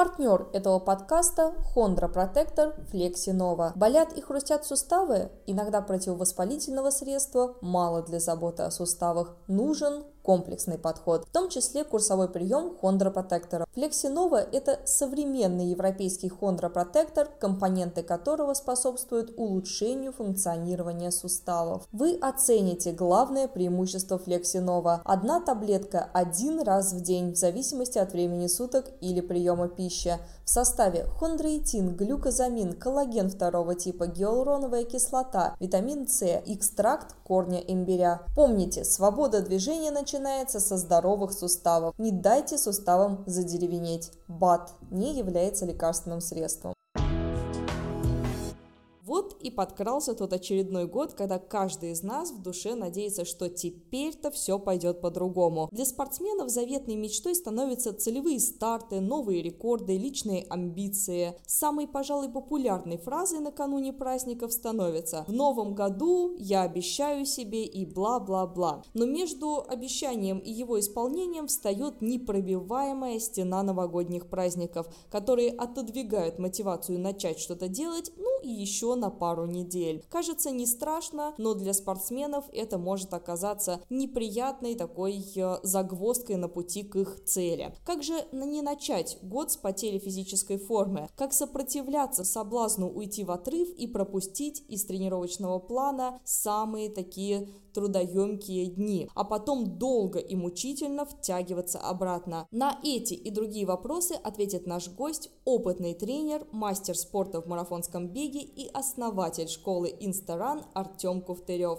Партнер этого подкаста – Хондра Протектор Nova. Болят и хрустят суставы? Иногда противовоспалительного средства мало для заботы о суставах. Нужен комплексный подход, в том числе курсовой прием хондропротектора. Флексинова – это современный европейский хондропротектор, компоненты которого способствуют улучшению функционирования суставов. Вы оцените главное преимущество Флексинова. Одна таблетка один раз в день в зависимости от времени суток или приема пищи. В составе хондроитин, глюкозамин, коллаген второго типа, гиалуроновая кислота, витамин С, экстракт корня имбиря. Помните, свобода движения начинается со здоровых суставов. Не дайте суставам задеревенеть. БАТ не является лекарственным средством. Вот и подкрался тот очередной год, когда каждый из нас в душе надеется, что теперь-то все пойдет по-другому. Для спортсменов заветной мечтой становятся целевые старты, новые рекорды, личные амбиции. Самой, пожалуй, популярной фразой накануне праздников становится «В новом году я обещаю себе и бла-бла-бла». Но между обещанием и его исполнением встает непробиваемая стена новогодних праздников, которые отодвигают мотивацию начать что-то делать, ну еще на пару недель. Кажется не страшно, но для спортсменов это может оказаться неприятной такой э, загвоздкой на пути к их цели. Как же не начать год с потери физической формы? Как сопротивляться соблазну уйти в отрыв и пропустить из тренировочного плана самые такие трудоемкие дни, а потом долго и мучительно втягиваться обратно. На эти и другие вопросы ответит наш гость, опытный тренер, мастер спорта в марафонском беге и основатель школы Инстаран Артем Ковтырев.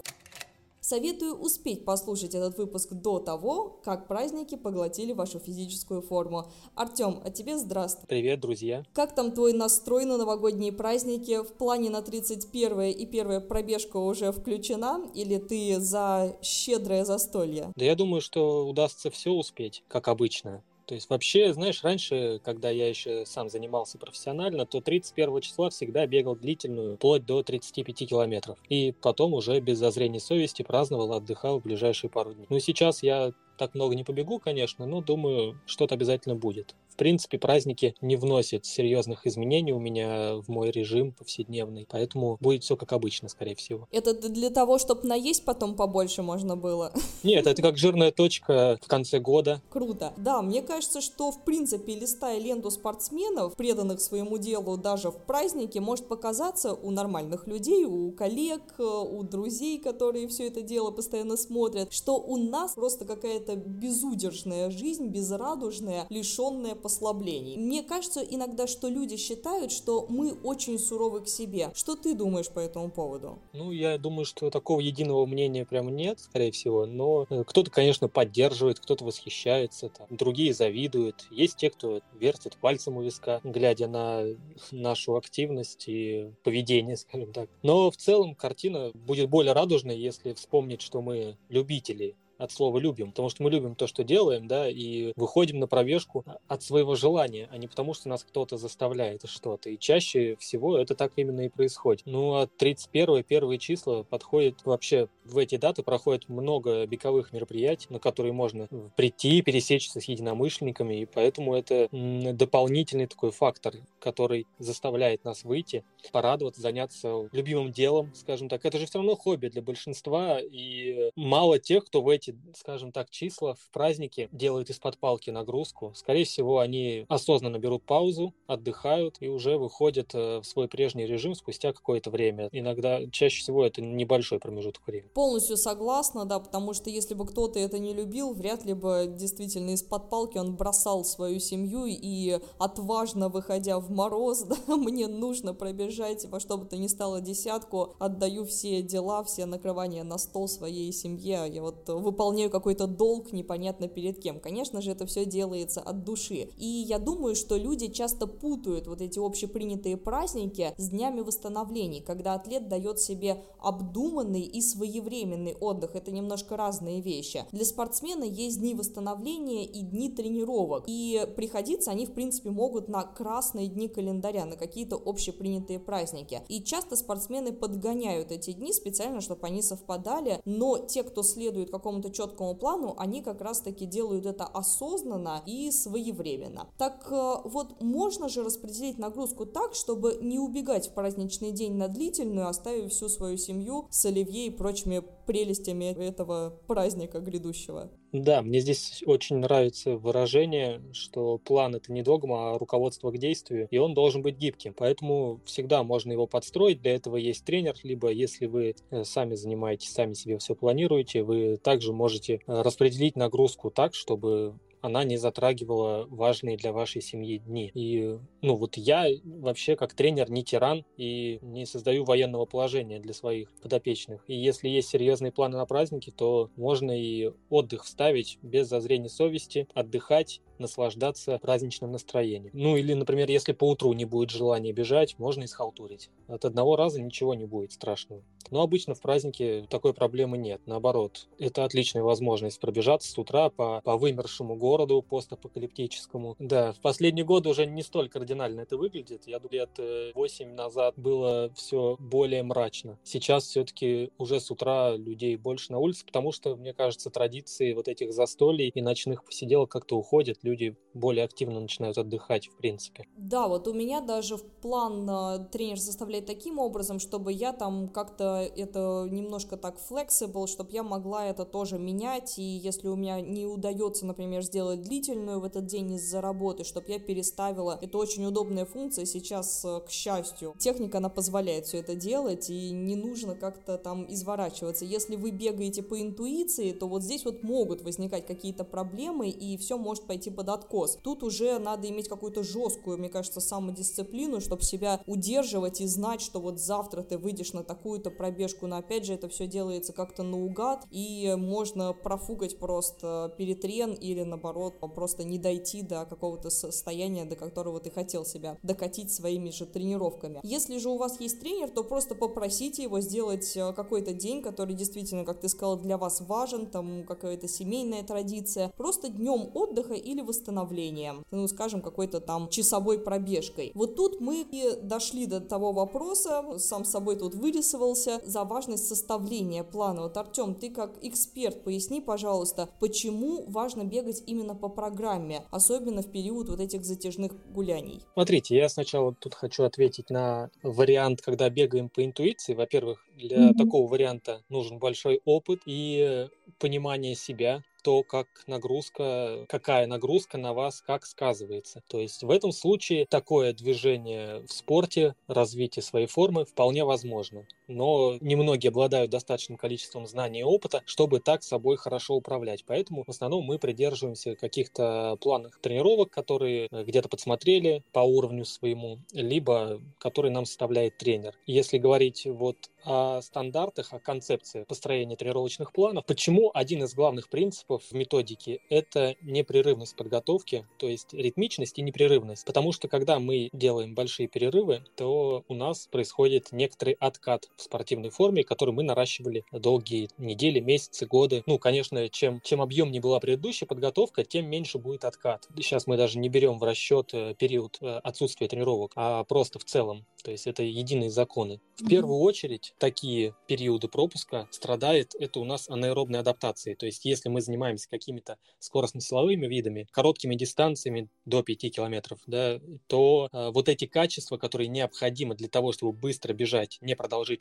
Советую успеть послушать этот выпуск до того, как праздники поглотили вашу физическую форму. Артем, а тебе здравствуй. Привет, друзья. Как там твой настрой на новогодние праздники? В плане на 31 и первая пробежка уже включена? Или ты за щедрое застолье? Да я думаю, что удастся все успеть, как обычно. То есть вообще, знаешь, раньше, когда я еще сам занимался профессионально, то 31 числа всегда бегал длительную, вплоть до 35 километров. И потом уже без зазрения совести праздновал, отдыхал в ближайшие пару дней. Ну сейчас я так много не побегу, конечно, но думаю, что-то обязательно будет. В принципе, праздники не вносят серьезных изменений у меня в мой режим повседневный, поэтому будет все как обычно, скорее всего. Это для того, чтобы наесть потом побольше можно было? Нет, это как жирная точка в конце года. Круто. Да, мне кажется, что в принципе, листая ленту спортсменов, преданных своему делу даже в празднике, может показаться у нормальных людей, у коллег, у друзей, которые все это дело постоянно смотрят, что у нас просто какая-то безудержная жизнь, безрадужная, лишенная послаблений. Мне кажется иногда, что люди считают, что мы очень суровы к себе. Что ты думаешь по этому поводу? Ну, я думаю, что такого единого мнения прямо нет, скорее всего, но э, кто-то, конечно, поддерживает, кто-то восхищается, там, другие завидуют. Есть те, кто вертит пальцем у виска, глядя на нашу активность и поведение, скажем так. Но в целом картина будет более радужной, если вспомнить, что мы любители от слова любим, потому что мы любим то, что делаем, да, и выходим на пробежку от своего желания, а не потому, что нас кто-то заставляет что-то. И чаще всего это так именно и происходит. Ну, а 31 первые числа подходит вообще в эти даты проходит много беговых мероприятий, на которые можно прийти, пересечься с единомышленниками, и поэтому это дополнительный такой фактор, который заставляет нас выйти, порадоваться, заняться любимым делом, скажем так. Это же все равно хобби для большинства, и мало тех, кто в эти скажем так, числа в празднике делают из-под палки нагрузку. Скорее всего, они осознанно берут паузу, отдыхают и уже выходят э, в свой прежний режим спустя какое-то время. Иногда, чаще всего, это небольшой промежуток времени. Полностью согласна, да, потому что если бы кто-то это не любил, вряд ли бы действительно из-под палки он бросал свою семью и отважно выходя в мороз, да, мне нужно пробежать во что бы то ни стало десятку, отдаю все дела, все накрывания на стол своей семье, я вот выполняю выполняю какой-то долг непонятно перед кем. Конечно же, это все делается от души. И я думаю, что люди часто путают вот эти общепринятые праздники с днями восстановлений, когда атлет дает себе обдуманный и своевременный отдых. Это немножко разные вещи. Для спортсмена есть дни восстановления и дни тренировок. И приходиться они, в принципе, могут на красные дни календаря, на какие-то общепринятые праздники. И часто спортсмены подгоняют эти дни специально, чтобы они совпадали, но те, кто следует какому-то четкому плану, они как раз-таки делают это осознанно и своевременно. Так э, вот, можно же распределить нагрузку так, чтобы не убегать в праздничный день на длительную, оставив всю свою семью с оливье и прочими прелестями этого праздника грядущего. Да, мне здесь очень нравится выражение, что план это не догма, а руководство к действию, и он должен быть гибким. Поэтому всегда можно его подстроить. Для этого есть тренер, либо если вы э, сами занимаетесь, сами себе все планируете, вы также можете э, распределить нагрузку так, чтобы она не затрагивала важные для вашей семьи дни. И, ну, вот я вообще как тренер не тиран и не создаю военного положения для своих подопечных. И если есть серьезные планы на праздники, то можно и отдых вставить без зазрения совести, отдыхать, наслаждаться праздничным настроением. Ну или, например, если по утру не будет желания бежать, можно и схалтурить. От одного раза ничего не будет страшного. Но обычно в празднике такой проблемы нет. Наоборот, это отличная возможность пробежаться с утра по, по вымершему городу постапокалиптическому. Да, в последние годы уже не столь кардинально это выглядит. Я думаю, лет 8 э, назад было все более мрачно. Сейчас все-таки уже с утра людей больше на улице, потому что, мне кажется, традиции вот этих застолий и ночных посиделок как-то уходят. Люди более активно начинают отдыхать, в принципе. Да, вот у меня даже в план э, тренер составляет таким образом, чтобы я там как-то это немножко так flexible, чтобы я могла это тоже менять, и если у меня не удается, например, сделать длительную в этот день из-за работы, чтобы я переставила, это очень удобная функция сейчас, э, к счастью. Техника, она позволяет все это делать, и не нужно как-то там изворачиваться. Если вы бегаете по интуиции, то вот здесь вот могут возникать какие-то проблемы, и все может пойти под откос. Тут уже надо иметь какую-то жесткую, мне кажется, самодисциплину, чтобы себя удерживать и знать, что вот завтра ты выйдешь на такую-то пробежку, но опять же это все делается как-то наугад, и можно профукать просто перетрен или наоборот просто не дойти до какого-то состояния, до которого ты хотел себя докатить своими же тренировками. Если же у вас есть тренер, то просто попросите его сделать э, какой-то день, который действительно, как ты сказал, для вас важен, там какая-то семейная традиция, просто днем отдыха или восстановления, ну, скажем, какой-то там часовой пробежкой. Вот тут мы и дошли до того вопроса, сам собой тут вырисовался, за важность составления плана. Вот, Артем, ты как эксперт, поясни, пожалуйста, почему важно бегать именно по программе, особенно в период вот этих затяжных гуляний? Смотрите, я сначала тут хочу ответить на вариант, когда бегаем по интуиции. Во-первых, для mm-hmm. такого варианта нужен большой опыт и понимание себя, то, как нагрузка, какая нагрузка на вас, как сказывается. То есть в этом случае такое движение в спорте, развитие своей формы вполне возможно. Но немногие обладают достаточным количеством знаний и опыта, чтобы так собой хорошо управлять. Поэтому в основном мы придерживаемся каких-то планных тренировок, которые где-то подсмотрели по уровню своему, либо которые нам составляет тренер. Если говорить вот о стандартах, о концепции построения тренировочных планов, почему один из главных принципов в методике – это непрерывность подготовки, то есть ритмичность и непрерывность. Потому что когда мы делаем большие перерывы, то у нас происходит некоторый откат в спортивной форме, который мы наращивали долгие недели, месяцы, годы. Ну, конечно, чем, чем объемнее была предыдущая подготовка, тем меньше будет откат. Сейчас мы даже не берем в расчет э, период э, отсутствия тренировок, а просто в целом. То есть это единые законы. В первую очередь такие периоды пропуска страдает это у нас анаэробной адаптацией. То есть если мы занимаемся какими-то скоростно-силовыми видами, короткими дистанциями до 5 километров, да, то э, вот эти качества, которые необходимы для того, чтобы быстро бежать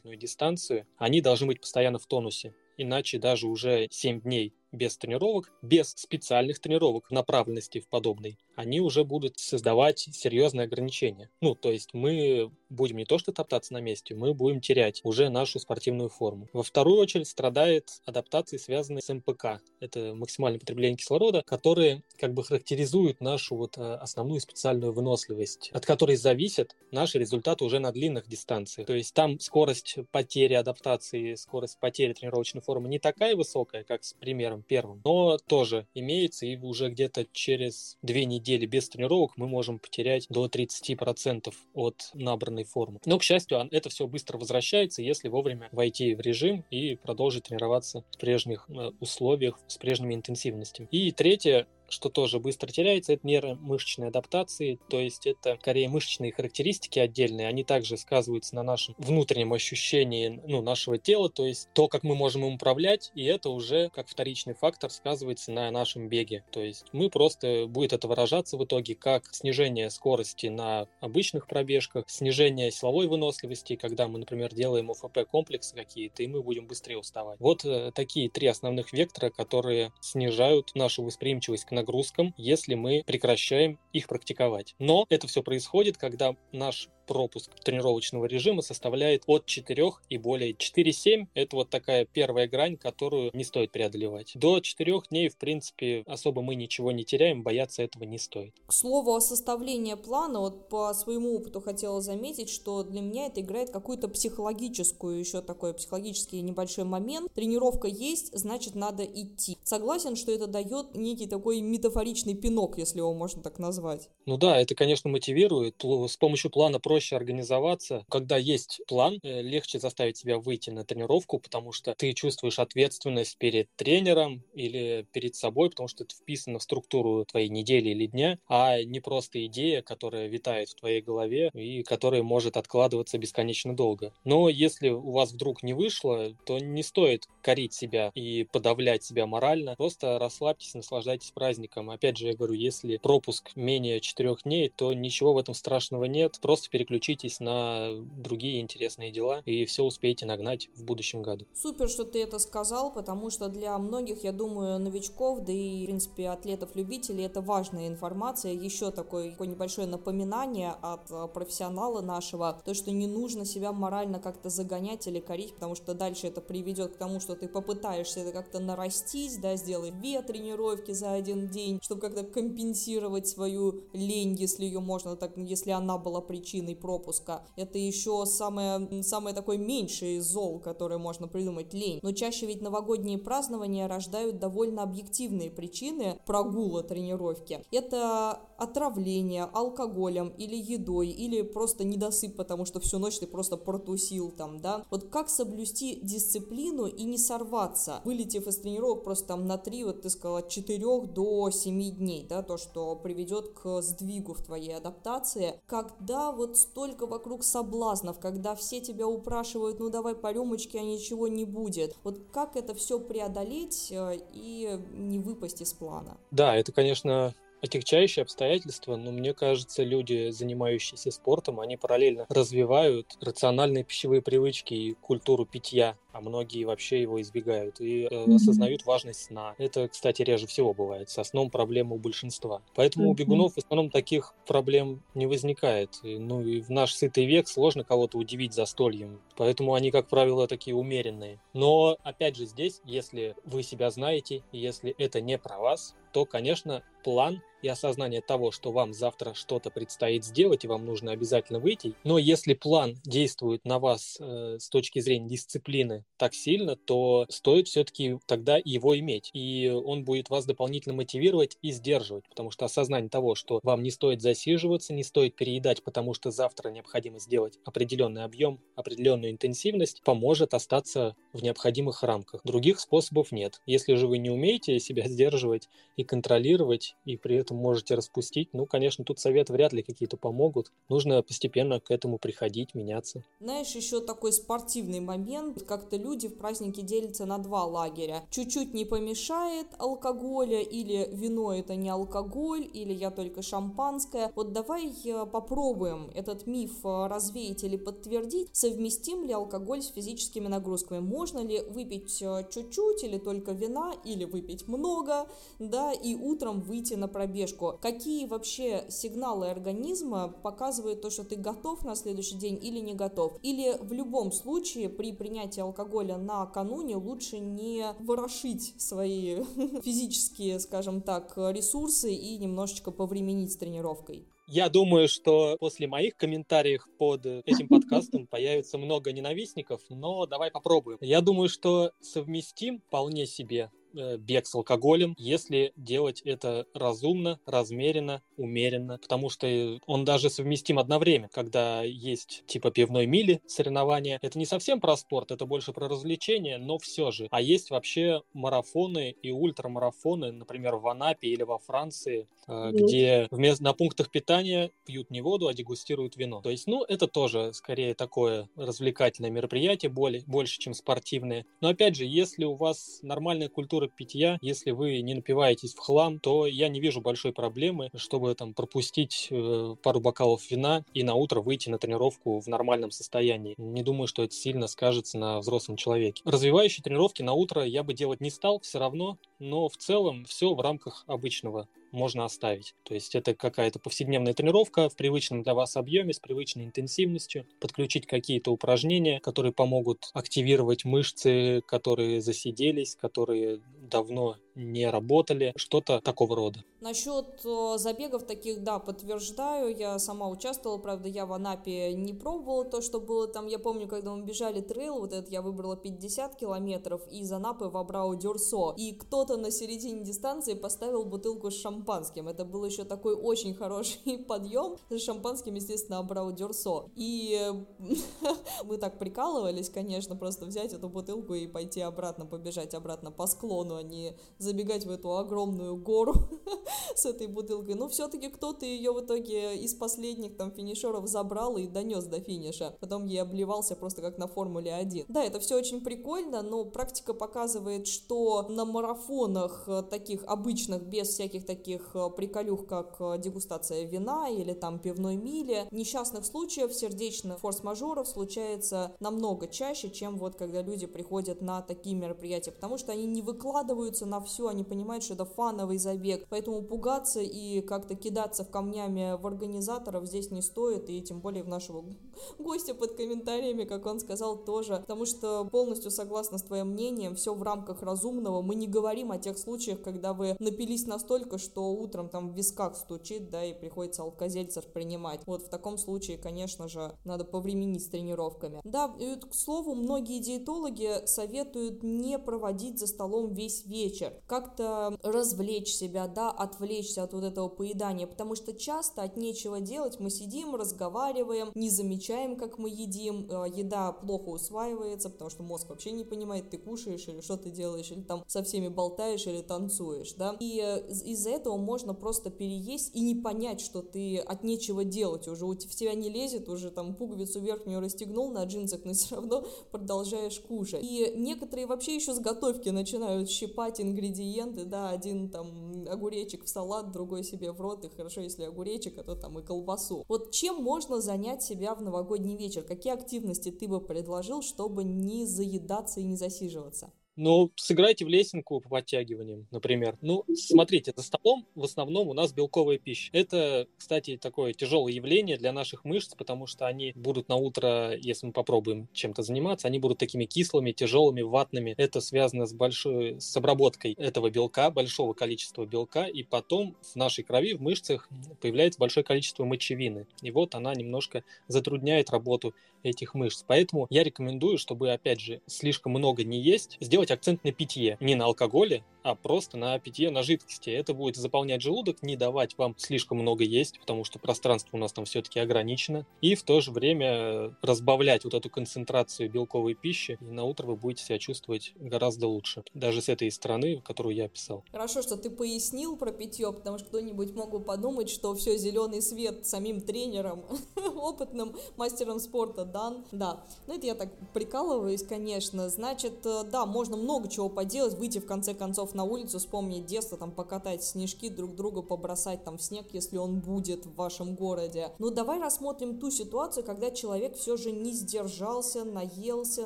непродолжительную дистанцию, они должны быть постоянно в тонусе. Иначе даже уже 7 дней без тренировок, без специальных тренировок направленности в подобной, они уже будут создавать серьезные ограничения. Ну, то есть мы будем не то что топтаться на месте, мы будем терять уже нашу спортивную форму. Во вторую очередь страдает адаптации, связанные с МПК. Это максимальное потребление кислорода, которые как бы характеризуют нашу вот э, основную специальную выносливость, от которой зависят наши результаты уже на длинных дистанциях. То есть там скорость потери адаптации, скорость потери тренировочной формы не такая высокая, как с примером первым. Но тоже имеется, и уже где-то через две недели без тренировок мы можем потерять до 30% от набранной формы. Но, к счастью, это все быстро возвращается, если вовремя войти в режим и продолжить тренироваться в прежних э, условиях, с прежними интенсивностями. И третье, что тоже быстро теряется, это нейромышечные адаптации, то есть это скорее мышечные характеристики отдельные, они также сказываются на нашем внутреннем ощущении ну, нашего тела, то есть то, как мы можем им управлять, и это уже как вторичный фактор сказывается на нашем беге. То есть мы просто, будет это выражаться в итоге как снижение скорости на обычных пробежках, снижение силовой выносливости, когда мы, например, делаем ОФП комплексы какие-то, и мы будем быстрее уставать. Вот э, такие три основных вектора, которые снижают нашу восприимчивость к нагрузкам, если мы прекращаем их практиковать. Но это все происходит, когда наш пропуск тренировочного режима составляет от 4 и более. 4-7 – это вот такая первая грань, которую не стоит преодолевать. До 4 дней, в принципе, особо мы ничего не теряем, бояться этого не стоит. К слову о составлении плана, вот по своему опыту хотела заметить, что для меня это играет какую-то психологическую, еще такой психологический небольшой момент. Тренировка есть, значит надо идти. Согласен, что это дает некий такой метафоричный пинок, если его можно так назвать. Ну да, это, конечно, мотивирует. С помощью плана проще проще организоваться. Когда есть план, э, легче заставить себя выйти на тренировку, потому что ты чувствуешь ответственность перед тренером или перед собой, потому что это вписано в структуру твоей недели или дня, а не просто идея, которая витает в твоей голове и которая может откладываться бесконечно долго. Но если у вас вдруг не вышло, то не стоит корить себя и подавлять себя морально. Просто расслабьтесь, наслаждайтесь праздником. Опять же, я говорю, если пропуск менее четырех дней, то ничего в этом страшного нет. Просто переключайтесь переключитесь на другие интересные дела и все успеете нагнать в будущем году. Супер, что ты это сказал, потому что для многих, я думаю, новичков, да и, в принципе, атлетов-любителей, это важная информация. Еще такое, такое небольшое напоминание от э, профессионала нашего, то, что не нужно себя морально как-то загонять или корить, потому что дальше это приведет к тому, что ты попытаешься это как-то нарастить, да, сделать две тренировки за один день, чтобы как-то компенсировать свою лень, если ее можно так, если она была причиной пропуска. Это еще самое, самое такое меньшее зол, которое можно придумать, лень. Но чаще ведь новогодние празднования рождают довольно объективные причины прогула тренировки. Это отравление алкоголем или едой, или просто недосып, потому что всю ночь ты просто протусил там, да. Вот как соблюсти дисциплину и не сорваться, вылетев из тренировок просто там на 3, вот ты сказала, от 4 до 7 дней, да, то, что приведет к сдвигу в твоей адаптации. Когда вот столько вокруг соблазнов, когда все тебя упрашивают, ну давай по рюмочке, а ничего не будет. Вот как это все преодолеть э, и не выпасть из плана? Да, это, конечно, отягчающие обстоятельства, но мне кажется, люди, занимающиеся спортом, они параллельно развивают рациональные пищевые привычки и культуру питья, а многие вообще его избегают и э, осознают важность сна. Это, кстати, реже всего бывает. Со сном проблема у большинства. Поэтому у бегунов в основном таких проблем не возникает. Ну и в наш сытый век сложно кого-то удивить застольем. Поэтому они, как правило, такие умеренные. Но, опять же, здесь, если вы себя знаете, если это не про вас, то, конечно, план и осознание того, что вам завтра что-то предстоит сделать, и вам нужно обязательно выйти. Но если план действует на вас э, с точки зрения дисциплины так сильно, то стоит все-таки тогда его иметь. И он будет вас дополнительно мотивировать и сдерживать, потому что осознание того, что вам не стоит засиживаться, не стоит переедать, потому что завтра необходимо сделать определенный объем, определенную интенсивность, поможет остаться в необходимых рамках. Других способов нет. Если же вы не умеете себя сдерживать и контролировать, и при этом можете распустить, ну, конечно, тут советы вряд ли какие-то помогут. Нужно постепенно к этому приходить, меняться. Знаешь, еще такой спортивный момент, как-то люди в празднике делятся на два лагеря. Чуть-чуть не помешает алкоголя, или вино это не алкоголь, или я только шампанское. Вот давай э, попробуем этот миф э, развеять или подтвердить, совместим ли алкоголь с физическими нагрузками. Можно ли выпить э, чуть-чуть или только вина, или выпить много, да, и утром выйти на пробежку. Какие вообще сигналы организма показывают то, что ты готов на следующий день или не готов? Или в любом случае при принятии алкоголя накануне лучше не ворошить свои физические, скажем так, ресурсы и немножечко повременить с тренировкой? Я думаю, что после моих комментариев под этим подкастом появится много ненавистников, но давай попробуем. Я думаю, что совместим вполне себе бег с алкоголем, если делать это разумно, размеренно, умеренно, потому что он даже совместим одновременно, когда есть типа пивной мили соревнования. Это не совсем про спорт, это больше про развлечение, но все же. А есть вообще марафоны и ультрамарафоны, например, в Анапе или во Франции, mm. где вместо, на пунктах питания пьют не воду, а дегустируют вино. То есть, ну, это тоже скорее такое развлекательное мероприятие, более, больше, чем спортивное. Но опять же, если у вас нормальная культура питья, если вы не напиваетесь в хлам, то я не вижу большой проблемы, чтобы там пропустить э, пару бокалов вина и на утро выйти на тренировку в нормальном состоянии. Не думаю, что это сильно скажется на взрослом человеке. Развивающие тренировки на утро я бы делать не стал все равно, но в целом все в рамках обычного можно оставить. То есть это какая-то повседневная тренировка в привычном для вас объеме, с привычной интенсивностью, подключить какие-то упражнения, которые помогут активировать мышцы, которые засиделись, которые давно не работали, что-то такого рода. Насчет э, забегов таких, да, подтверждаю, я сама участвовала, правда, я в Анапе не пробовала то, что было там, я помню, когда мы бежали трейл, вот этот я выбрала 50 километров из Анапы в Абрау-Дюрсо, и кто-то на середине дистанции поставил бутылку с шампанским, это был еще такой очень хороший подъем с шампанским, естественно, Абрау-Дюрсо, и мы так прикалывались, конечно, просто взять эту бутылку и пойти обратно, побежать обратно по склону, а не забегать в эту огромную гору с этой бутылкой. Но все-таки кто-то ее в итоге из последних там финишеров забрал и донес до финиша. Потом ей обливался просто как на Формуле 1. Да, это все очень прикольно, но практика показывает, что на марафонах э, таких обычных, без всяких таких э, приколюх, как э, дегустация вина или там пивной мили, несчастных случаев, сердечных форс-мажоров случается намного чаще, чем вот когда люди приходят на такие мероприятия, потому что они не выкладываются на все, они понимают, что это фановый забег, поэтому пугаться и как-то кидаться в камнями в организаторов здесь не стоит, и тем более в нашего гостя под комментариями, как он сказал, тоже, потому что полностью согласна с твоим мнением, все в рамках разумного, мы не говорим о тех случаях, когда вы напились настолько, что утром там в висках стучит, да, и приходится алкозельцер принимать. Вот в таком случае, конечно же, надо повременить с тренировками. Да, и, к слову, многие диетологи советуют не проводить за столом весь вечер, вечер, как-то развлечь себя, да, отвлечься от вот этого поедания, потому что часто от нечего делать мы сидим, разговариваем, не замечаем, как мы едим, э, еда плохо усваивается, потому что мозг вообще не понимает, ты кушаешь или что ты делаешь, или там со всеми болтаешь или танцуешь, да, и э, из-за этого можно просто переесть и не понять, что ты от нечего делать уже, у тебя не лезет, уже там пуговицу верхнюю расстегнул на джинсах, но все равно продолжаешь кушать. И некоторые вообще еще с готовки начинают щипать ингредиенты, да, один там огуречек в салат, другой себе в рот, и хорошо, если огуречек, а то там и колбасу. Вот чем можно занять себя в новогодний вечер? Какие активности ты бы предложил, чтобы не заедаться и не засиживаться? Ну, сыграйте в лесенку по подтягиваниям, например. Ну, смотрите, за столом в основном у нас белковая пища. Это, кстати, такое тяжелое явление для наших мышц, потому что они будут на утро, если мы попробуем чем-то заниматься, они будут такими кислыми, тяжелыми, ватными. Это связано с большой, с обработкой этого белка, большого количества белка, и потом в нашей крови, в мышцах появляется большое количество мочевины. И вот она немножко затрудняет работу этих мышц. Поэтому я рекомендую, чтобы, опять же, слишком много не есть, сделать акцент на питье. Не на алкоголе, а просто на питье на жидкости. Это будет заполнять желудок, не давать вам слишком много есть, потому что пространство у нас там все-таки ограничено. И в то же время разбавлять вот эту концентрацию белковой пищи, и на утро вы будете себя чувствовать гораздо лучше. Даже с этой стороны, которую я описал. Хорошо, что ты пояснил про питье, потому что кто-нибудь мог бы подумать, что все зеленый свет самим тренером, опытным мастером спорта дан. Да, ну это я так прикалываюсь, конечно. Значит, э, да, можно много чего поделать, выйти в конце концов на улицу, вспомнить детство, там покатать снежки, друг друга побросать там в снег, если он будет в вашем городе. Ну давай рассмотрим ту ситуацию, когда человек все же не сдержался, наелся,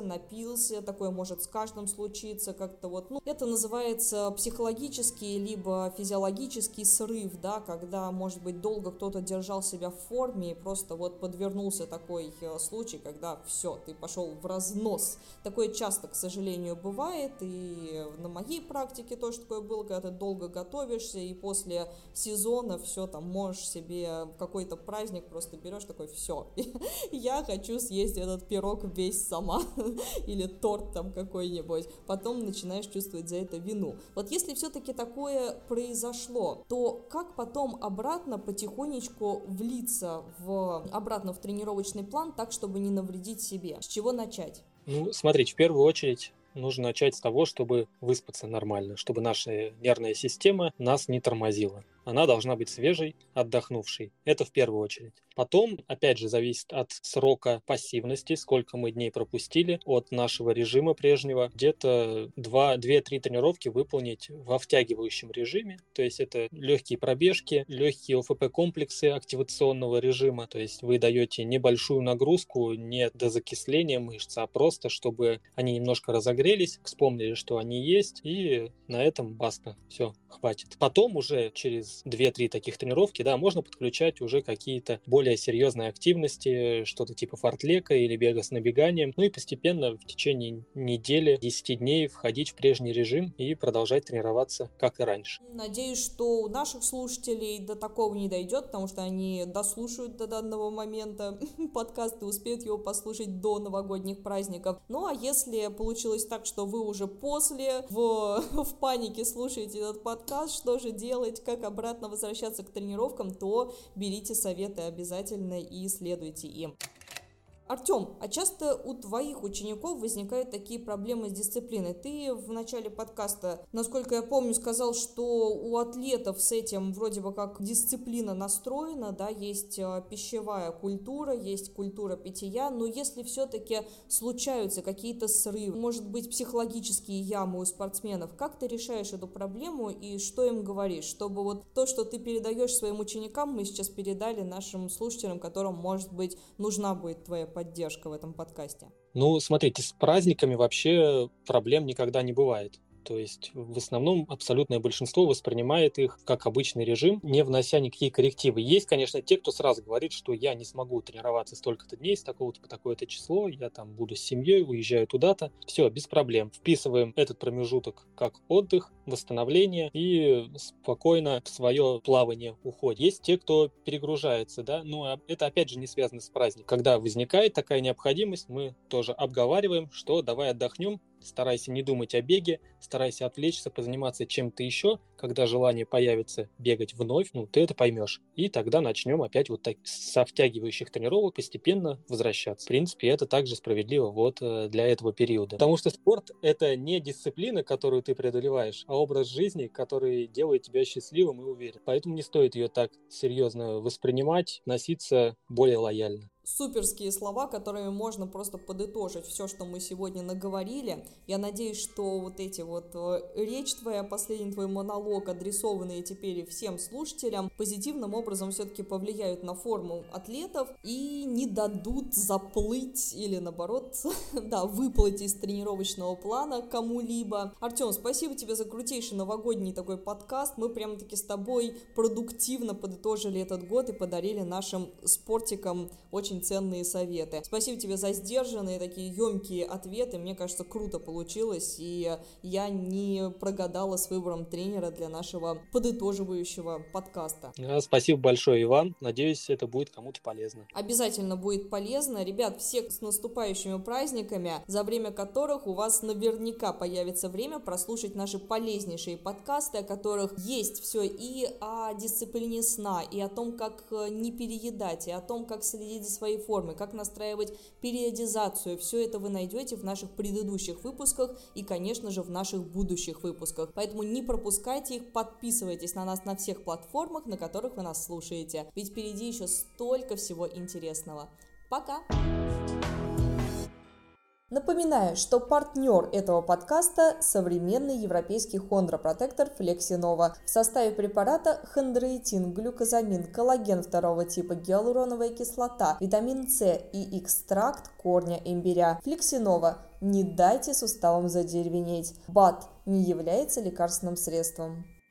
напился, такое может с каждым случиться, как-то вот, ну, это называется психологический либо физиологический срыв, да, когда, может быть, долго кто-то держал себя в форме и просто вот подвернулся такой э, случай, когда все, ты пошел в разнос. Такое часто, к сожалению, бывает, и на моей практике тоже такое было, когда ты долго готовишься, и после сезона все там можешь себе какой-то праздник просто берешь такой, все, я хочу съесть этот пирог весь сама, или торт там какой-нибудь, потом начинаешь чувствовать за это вину. Вот если все-таки такое произошло, то как потом обратно потихонечку влиться в, обратно в тренировочный план так, чтобы не навредить себе? С чего начать? Ну, смотрите, в первую очередь нужно начать с того, чтобы выспаться нормально, чтобы наша нервная система нас не тормозила она должна быть свежей, отдохнувшей. Это в первую очередь. Потом, опять же, зависит от срока пассивности, сколько мы дней пропустили, от нашего режима прежнего. Где-то 2-3 тренировки выполнить во втягивающем режиме, то есть это легкие пробежки, легкие ОФП-комплексы активационного режима, то есть вы даете небольшую нагрузку не до закисления мышц, а просто, чтобы они немножко разогрелись, вспомнили, что они есть, и на этом баста, все, хватит. Потом уже через 2-3 таких тренировки, да, можно подключать уже какие-то более серьезные активности, что-то типа фортлека или бега с набеганием, ну и постепенно в течение недели, 10 дней входить в прежний режим и продолжать тренироваться, как и раньше. Надеюсь, что у наших слушателей до такого не дойдет, потому что они дослушают до данного момента подкаст и успеют его послушать до новогодних праздников. Ну а если получилось так, что вы уже после в, в панике слушаете этот подкаст, что же делать, как обратно обратно возвращаться к тренировкам, то берите советы обязательно и следуйте им. Артем, а часто у твоих учеников возникают такие проблемы с дисциплиной? Ты в начале подкаста, насколько я помню, сказал, что у атлетов с этим вроде бы как дисциплина настроена, да, есть а, пищевая культура, есть культура питья, но если все-таки случаются какие-то срывы, может быть, психологические ямы у спортсменов, как ты решаешь эту проблему и что им говоришь, чтобы вот то, что ты передаешь своим ученикам, мы сейчас передали нашим слушателям, которым, может быть, нужна будет твоя поддержка в этом подкасте? Ну, смотрите, с праздниками вообще проблем никогда не бывает. То есть в основном абсолютное большинство воспринимает их как обычный режим, не внося никакие коррективы. Есть, конечно, те, кто сразу говорит, что я не смогу тренироваться столько-то дней, с такого-то по такое-то число, я там буду с семьей, уезжаю туда-то. Все, без проблем. Вписываем этот промежуток как отдых, восстановление и спокойно в свое плавание уходит. Есть те, кто перегружается, да, но это опять же не связано с праздником. Когда возникает такая необходимость, мы тоже обговариваем, что давай отдохнем, старайся не думать о беге, старайся отвлечься, позаниматься чем-то еще. Когда желание появится бегать вновь, ну, ты это поймешь. И тогда начнем опять вот так со втягивающих тренировок постепенно возвращаться. В принципе, это также справедливо вот э, для этого периода. Потому что спорт — это не дисциплина, которую ты преодолеваешь, а образ жизни, который делает тебя счастливым и уверенным. Поэтому не стоит ее так серьезно воспринимать, носиться более лояльно суперские слова, которыми можно просто подытожить все, что мы сегодня наговорили. Я надеюсь, что вот эти вот э, речь твоя, последний твой монолог, адресованные теперь всем слушателям, позитивным образом все-таки повлияют на форму атлетов и не дадут заплыть или наоборот, да, выплыть из тренировочного плана кому-либо. Артем, спасибо тебе за крутейший новогодний такой подкаст. Мы прямо-таки с тобой продуктивно подытожили этот год и подарили нашим спортикам очень ценные советы. Спасибо тебе за сдержанные такие емкие ответы. Мне кажется, круто получилось, и я не прогадала с выбором тренера для нашего подытоживающего подкаста. Спасибо большое, Иван. Надеюсь, это будет кому-то полезно. Обязательно будет полезно. Ребят, всех с наступающими праздниками, за время которых у вас наверняка появится время прослушать наши полезнейшие подкасты, о которых есть все и о дисциплине сна, и о том, как не переедать, и о том, как следить за своей формы, как настраивать периодизацию. Все это вы найдете в наших предыдущих выпусках и, конечно же, в наших будущих выпусках. Поэтому не пропускайте их, подписывайтесь на нас на всех платформах, на которых вы нас слушаете. Ведь впереди еще столько всего интересного. Пока! Напоминаю, что партнер этого подкаста – современный европейский хондропротектор Flexinova. В составе препарата хондроитин, глюкозамин, коллаген второго типа, гиалуроновая кислота, витамин С и экстракт корня имбиря. Flexinova – не дайте суставам задеревенеть. БАТ не является лекарственным средством.